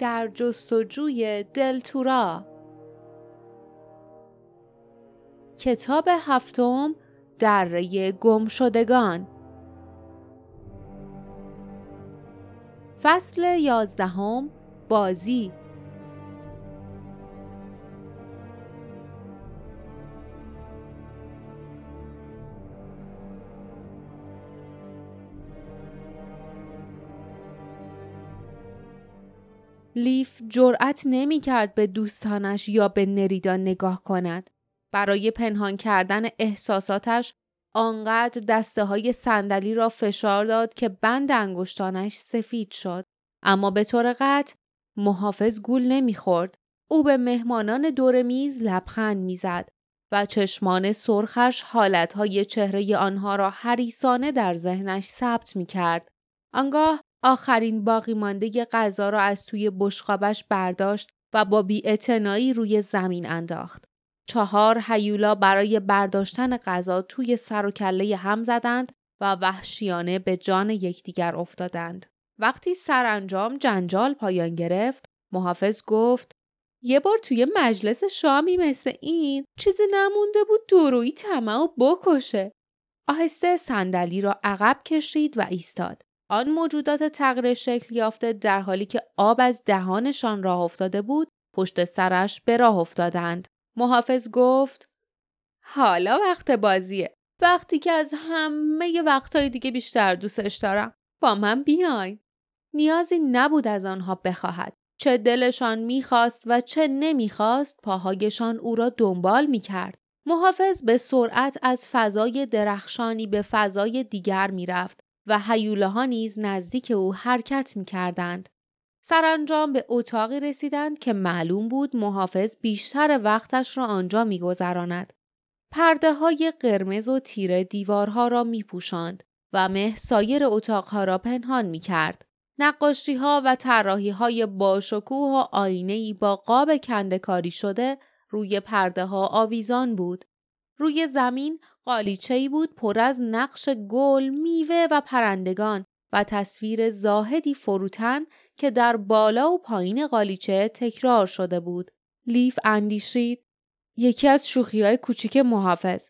در جستجوی دلتورا کتاب هفتم دره گم شدگان فصل یازدهم بازی. لیف جرأت نمی کرد به دوستانش یا به نریدا نگاه کند. برای پنهان کردن احساساتش آنقدر دسته های صندلی را فشار داد که بند انگشتانش سفید شد. اما به طور قطع محافظ گول نمی‌خورد. او به مهمانان دور میز لبخند می‌زد و چشمان سرخش حالتهای چهره آنها را حریسانه در ذهنش ثبت می کرد. آنگاه آخرین باقی مانده غذا را از توی بشقابش برداشت و با بیاعتنایی روی زمین انداخت. چهار هیولا برای برداشتن غذا توی سر و کله هم زدند و وحشیانه به جان یکدیگر افتادند. وقتی سرانجام جنجال پایان گرفت، محافظ گفت یه بار توی مجلس شامی مثل این چیزی نمونده بود دورویی طمع و بکشه. آهسته صندلی را عقب کشید و ایستاد. آن موجودات تغییر شکل یافته در حالی که آب از دهانشان راه افتاده بود پشت سرش به راه افتادند. محافظ گفت حالا وقت بازیه. وقتی که از همه وقتهای دیگه بیشتر دوستش دارم. با من بیاین. نیازی نبود از آنها بخواهد. چه دلشان می‌خواست و چه نمی‌خواست پاهایشان او را دنبال می‌کرد. محافظ به سرعت از فضای درخشانی به فضای دیگر می‌رفت و حیوله ها نیز نزدیک او حرکت می کردند. سرانجام به اتاقی رسیدند که معلوم بود محافظ بیشتر وقتش را آنجا میگذراند. پرده های قرمز و تیره دیوارها را می پوشند و مه سایر اتاقها را پنهان می کرد. نقاشی ها و طراحی های باشکوه و آینه با قاب کندکاری شده روی پرده ها آویزان بود. روی زمین قالیچه‌ای بود پر از نقش گل، میوه و پرندگان و تصویر زاهدی فروتن که در بالا و پایین قالیچه تکرار شده بود. لیف اندیشید. یکی از شوخی های کوچیک محافظ.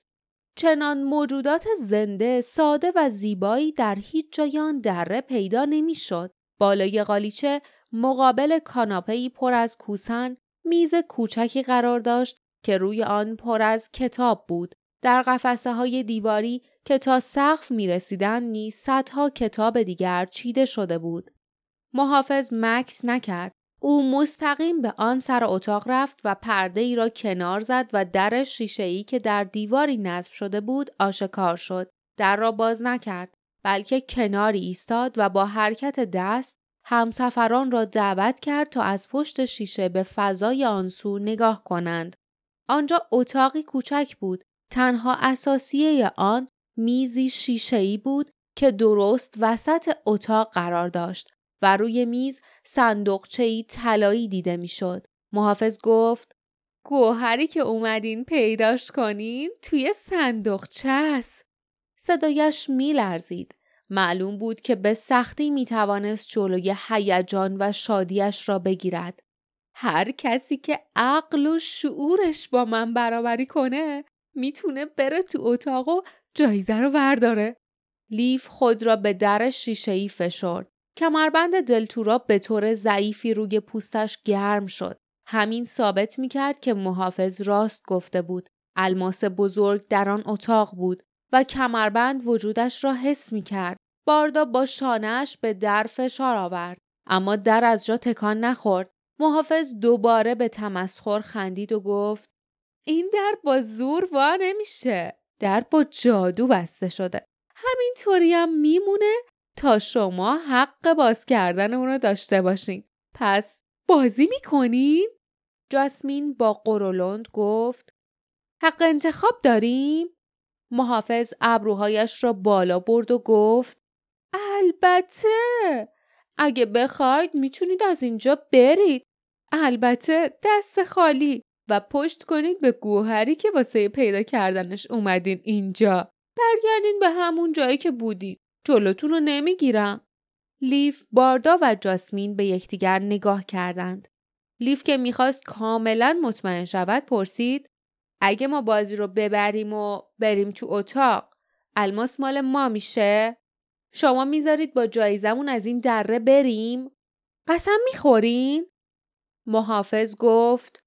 چنان موجودات زنده، ساده و زیبایی در هیچ جای آن دره پیدا نمی‌شد. بالای قالیچه مقابل کاناپه‌ای پر از کوسن، میز کوچکی قرار داشت که روی آن پر از کتاب بود. در قفسه های دیواری که تا سقف می رسیدن نیز صدها کتاب دیگر چیده شده بود. محافظ مکس نکرد. او مستقیم به آن سر اتاق رفت و پرده ای را کنار زد و در شیشه ای که در دیواری نصب شده بود آشکار شد. در را باز نکرد بلکه کناری ایستاد و با حرکت دست همسفران را دعوت کرد تا از پشت شیشه به فضای آن سو نگاه کنند. آنجا اتاقی کوچک بود تنها اساسیه آن میزی شیشه‌ای بود که درست وسط اتاق قرار داشت و روی میز صندوقچه‌ای طلایی دیده می‌شد. محافظ گفت گوهری که اومدین پیداش کنین توی صندوقچه است. صدایش میلرزید. معلوم بود که به سختی می‌توانست جلوی هیجان و شادیش را بگیرد. هر کسی که عقل و شعورش با من برابری کنه می‌تونه بره تو اتاق و جایزه رو ورداره. لیف خود را به در شیشه ای فشرد. کمربند دلتورا به طور ضعیفی روی پوستش گرم شد. همین ثابت می‌کرد که محافظ راست گفته بود. الماس بزرگ در آن اتاق بود و کمربند وجودش را حس می‌کرد. باردا با شانهش به در فشار آورد. اما در از جا تکان نخورد. محافظ دوباره به تمسخر خندید و گفت این در با زور وا نمیشه. در با جادو بسته شده. همینطوری هم میمونه تا شما حق باز کردن اون رو داشته باشین. پس بازی می‌کنین؟ جاسمین با قرولند گفت حق انتخاب داریم؟ محافظ ابروهایش را بالا برد و گفت البته. اگه بخواید می‌تونید از اینجا برید. البته دست خالی. و پشت کنید به گوهری که واسه پیدا کردنش اومدین اینجا. برگردین به همون جایی که بودید. جلوتون رو نمی‌گیرم. لیف، باردا و جاسمین به یکدیگر نگاه کردند. لیف که می‌خواست کاملا مطمئن شود پرسید اگه ما بازی رو ببریم و بریم تو اتاق الماس مال ما میشه؟ شما می‌ذارید با جایزمون از این دره بریم؟ قسم می‌خورین؟ محافظ گفت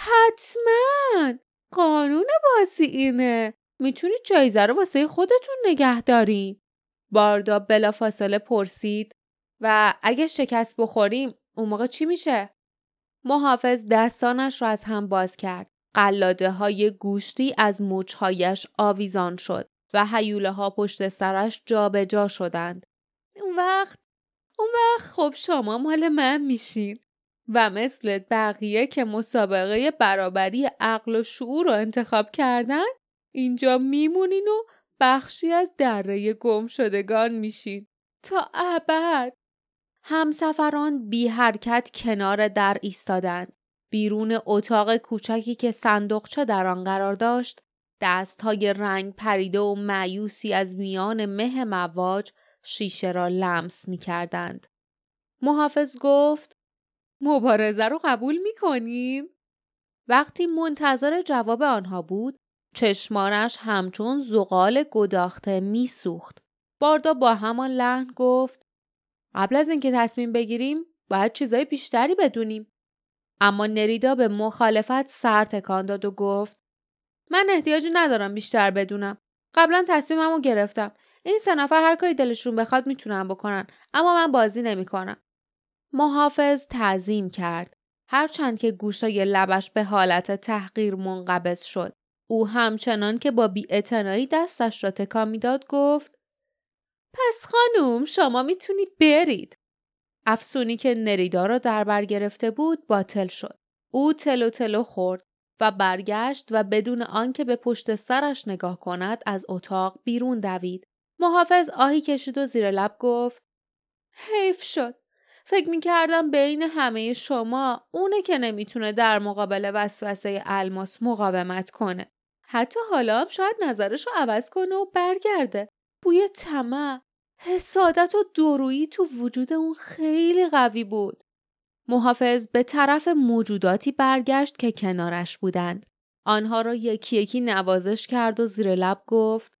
حتما قانون بازی اینه می‌تونید جایزه رو واسه خودتون نگه دارین باردا بلافاصله پرسید و اگه شکست بخوریم اون موقع چی میشه؟ محافظ دستانش را از هم باز کرد. قلاده های گوشتی از موچهایش آویزان شد و حیوله ها پشت سرش جابجا جا شدند. اون وقت اون وقت خب شما مال من میشین و مثل بقیه که مسابقه برابری عقل و شعور رو انتخاب کردن اینجا میمونین و بخشی از دره گم شدگان میشین. تا ابد. همسفران بی حرکت کنار در ایستادند. بیرون اتاق کوچکی که صندوقچه در آن قرار داشت دستهای رنگ پریده و معیوسی از میان مه مواج شیشه را لمس می کردند. محافظ گفت مبارزه رو قبول می کنیم؟ وقتی منتظر جواب آنها بود چشمانش همچون زغال گداخته میسوخت. باردا با همان لحن گفت قبل از اینکه تصمیم بگیریم باید چیزای بیشتری بدونیم. اما نریدا به مخالفت سر تکان داد و گفت من احتیاجی ندارم بیشتر بدونم. قبلا تصمیممو گرفتم. این سه نفر هر کاری دلشون بخواد می‌تونن بکنن اما من بازی نمی‌کنم. محافظ تعظیم کرد. هرچند که گوشای لبش به حالت تحقیر منقبض شد. او همچنان که با بیاعتنایی دستش را تکان می‌داد گفت پس خانوم شما می‌تونید برید. افسونی که نریدا را در بر گرفته بود باطل شد. او تلو تلو خورد و برگشت و بدون آنکه به پشت سرش نگاه کند از اتاق بیرون دوید. محافظ آهی کشید و زیر لب گفت حیف شد. فکر می کردم بین همه شما اونه که نمی‌تونه در مقابل وسوسه الماس مقاومت کنه. حتی حالا هم شاید نظرش رو عوض کنه و برگرده. بوی طمع حسادت و درویی تو وجود اون خیلی قوی بود. محافظ به طرف موجوداتی برگشت که کنارش بودند. آنها را یکی یکی نوازش کرد و زیر لب گفت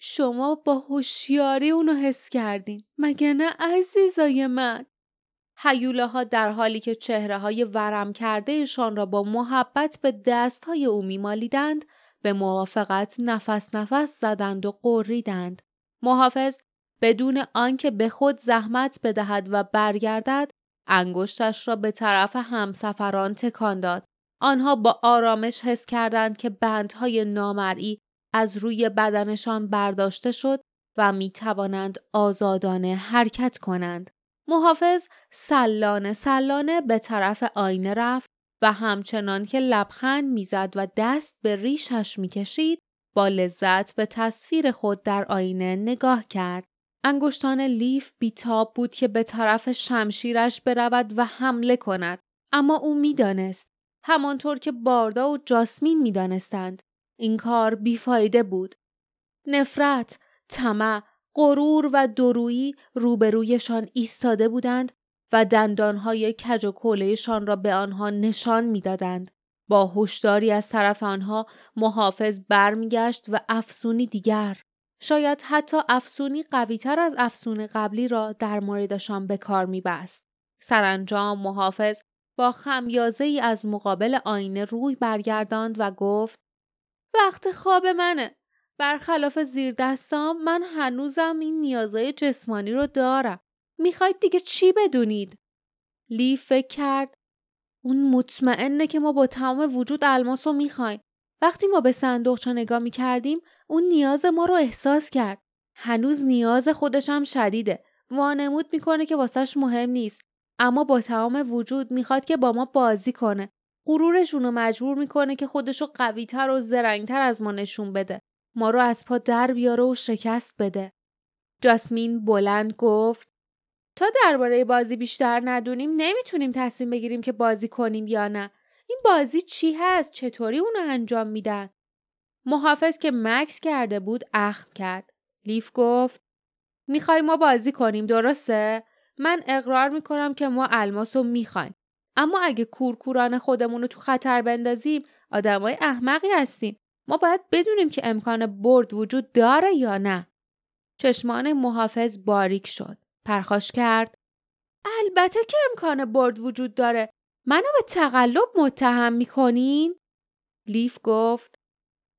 شما با هوشیاری اونو حس کردین مگه نه عزیزای من حیوله ها در حالی که چهره های ورم کردهشان را با محبت به دست های او میمالیدند به موافقت نفس نفس زدند و قریدند. محافظ بدون آنکه به خود زحمت بدهد و برگردد انگشتش را به طرف همسفران تکان داد. آنها با آرامش حس کردند که بندهای نامرئی از روی بدنشان برداشته شد و می توانند آزادانه حرکت کنند. محافظ سلانه سلانه به طرف آینه رفت و همچنان که لبخند می‌زد و دست به ریشش می‌کشید با لذت به تصویر خود در آینه نگاه کرد. انگشتان لیف بیتاب بود که به طرف شمشیرش برود و حمله کند. اما او می‌دانست. همانطور که باردا و جاسمین می‌دانستند. این کار بیفایده بود. نفرت، طمع، غرور و درویی روبرویشان ایستاده بودند و دندانهای کج و کولهشان را به آنها نشان می‌دادند. با هشداری از طرف آنها محافظ برمیگشت و افسونی دیگر شاید حتی افسونی قویتر از افسون قبلی را در موردشان به کار میبست. سرانجام محافظ با خمیازه ای از مقابل آینه روی برگرداند و گفت وقت خواب منه. برخلاف زیر دستام من هنوزم این نیازهای جسمانی رو دارم. می‌خواید دیگه چی بدونید؟ لی فکر کرد اون مطمئنه که ما با تمام وجود الماس رو می‌خوایم. وقتی ما به صندوقچه نگاه می‌کردیم اون نیاز ما رو احساس کرد. هنوز نیاز خودش هم شدیده. وانمود می‌کنه که واسهش مهم نیست. اما با تمام وجود می‌خواد که با ما بازی کنه. غرورشون رو مجبور می‌کنه که خودشو قویتر و زرنگتر از ما نشون بده. ما رو از پا در بیاره و شکست بده. جاسمین بلند گفت تا درباره بازی بیشتر ندونیم نمی‌تونیم تصمیم بگیریم که بازی کنیم یا نه. این بازی چی هست؟ چطوری اونو انجام میدن؟ محافظ که مکس کرده بود اخم کرد. لیف گفت می‌خوای ما بازی کنیم درسته؟ من اقرار می‌کنم که ما الماس رو می‌خوایم اما اگه کورکوران خودمون رو تو خطر بندازیم آدمای احمقی هستیم ما باید بدونیم که امکان برد وجود داره یا نه. چشمان محافظ باریک شد. پرخاش کرد. البته که امکان برد وجود داره. منو به تقلب متهم می‌کنین؟ لیف گفت.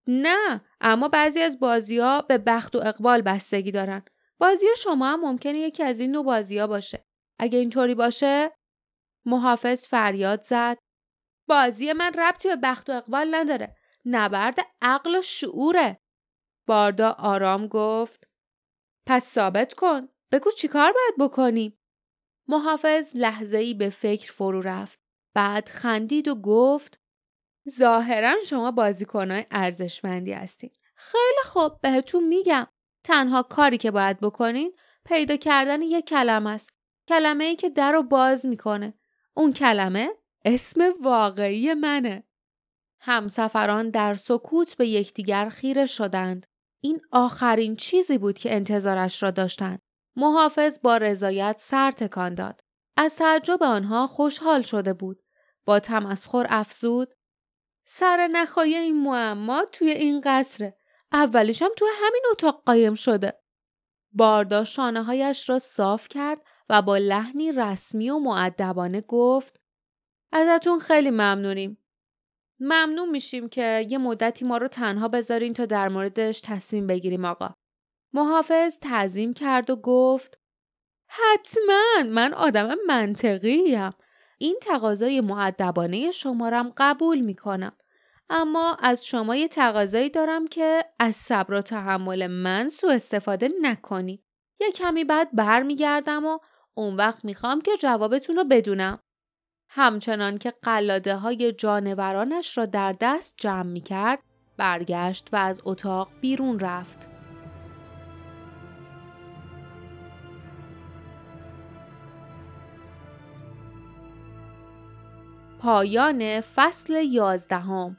نه اما بعضی از بازی ها به بخت و اقبال بستگی دارن. بازی شما هم ممکنه یکی از این نوع بازی ها باشه. اگه اینطوری باشه؟ محافظ فریاد زد. بازی من ربطی به بخت و اقبال نداره. نبرد عقل و شعوره. باردا آرام گفت پس ثابت کن بگو چیکار باید بکنیم محافظ لحظه ای به فکر فرو رفت بعد خندید و گفت ظاهرا شما بازیکنهای ارزشمندی هستین. خیلی خوب بهتون میگم تنها کاری که باید بکنین پیدا کردن یک کلمه است. کلمه ای که در رو باز می‌کنه. اون کلمه اسم واقعی منه. همسفران در سکوت به یکدیگر خیره شدند. این آخرین چیزی بود که انتظارش را داشتند. محافظ با رضایت سر تکان داد. از تعجب آنها خوشحال شده بود. با تمسخر افزود. سر نخای این معما توی این قصره اولیش هم توی همین اتاق قایم شده. باردا شانه هایش را صاف کرد و با لحنی رسمی و معدبانه گفت ازتون خیلی ممنونیم. ممنون میشیم که یه مدتی ما رو تنها بذارین تا در موردش تصمیم بگیریم آقا. محافظ تعظیم کرد و گفت حتما من آدم منطقیم. این تقاضای معدبانه شمارم قبول می‌کنم. اما از شما یه تقاضایی دارم که از صبر و تحمل من سوء استفاده نکنی. یه کمی بعد برمیگردم و اون وقت می‌خوام که جوابتون رو بدونم. همچنان که قلاده های جانورانش را در دست جمع می‌کرد برگشت و از اتاق بیرون رفت. پایان فصل یازدهم.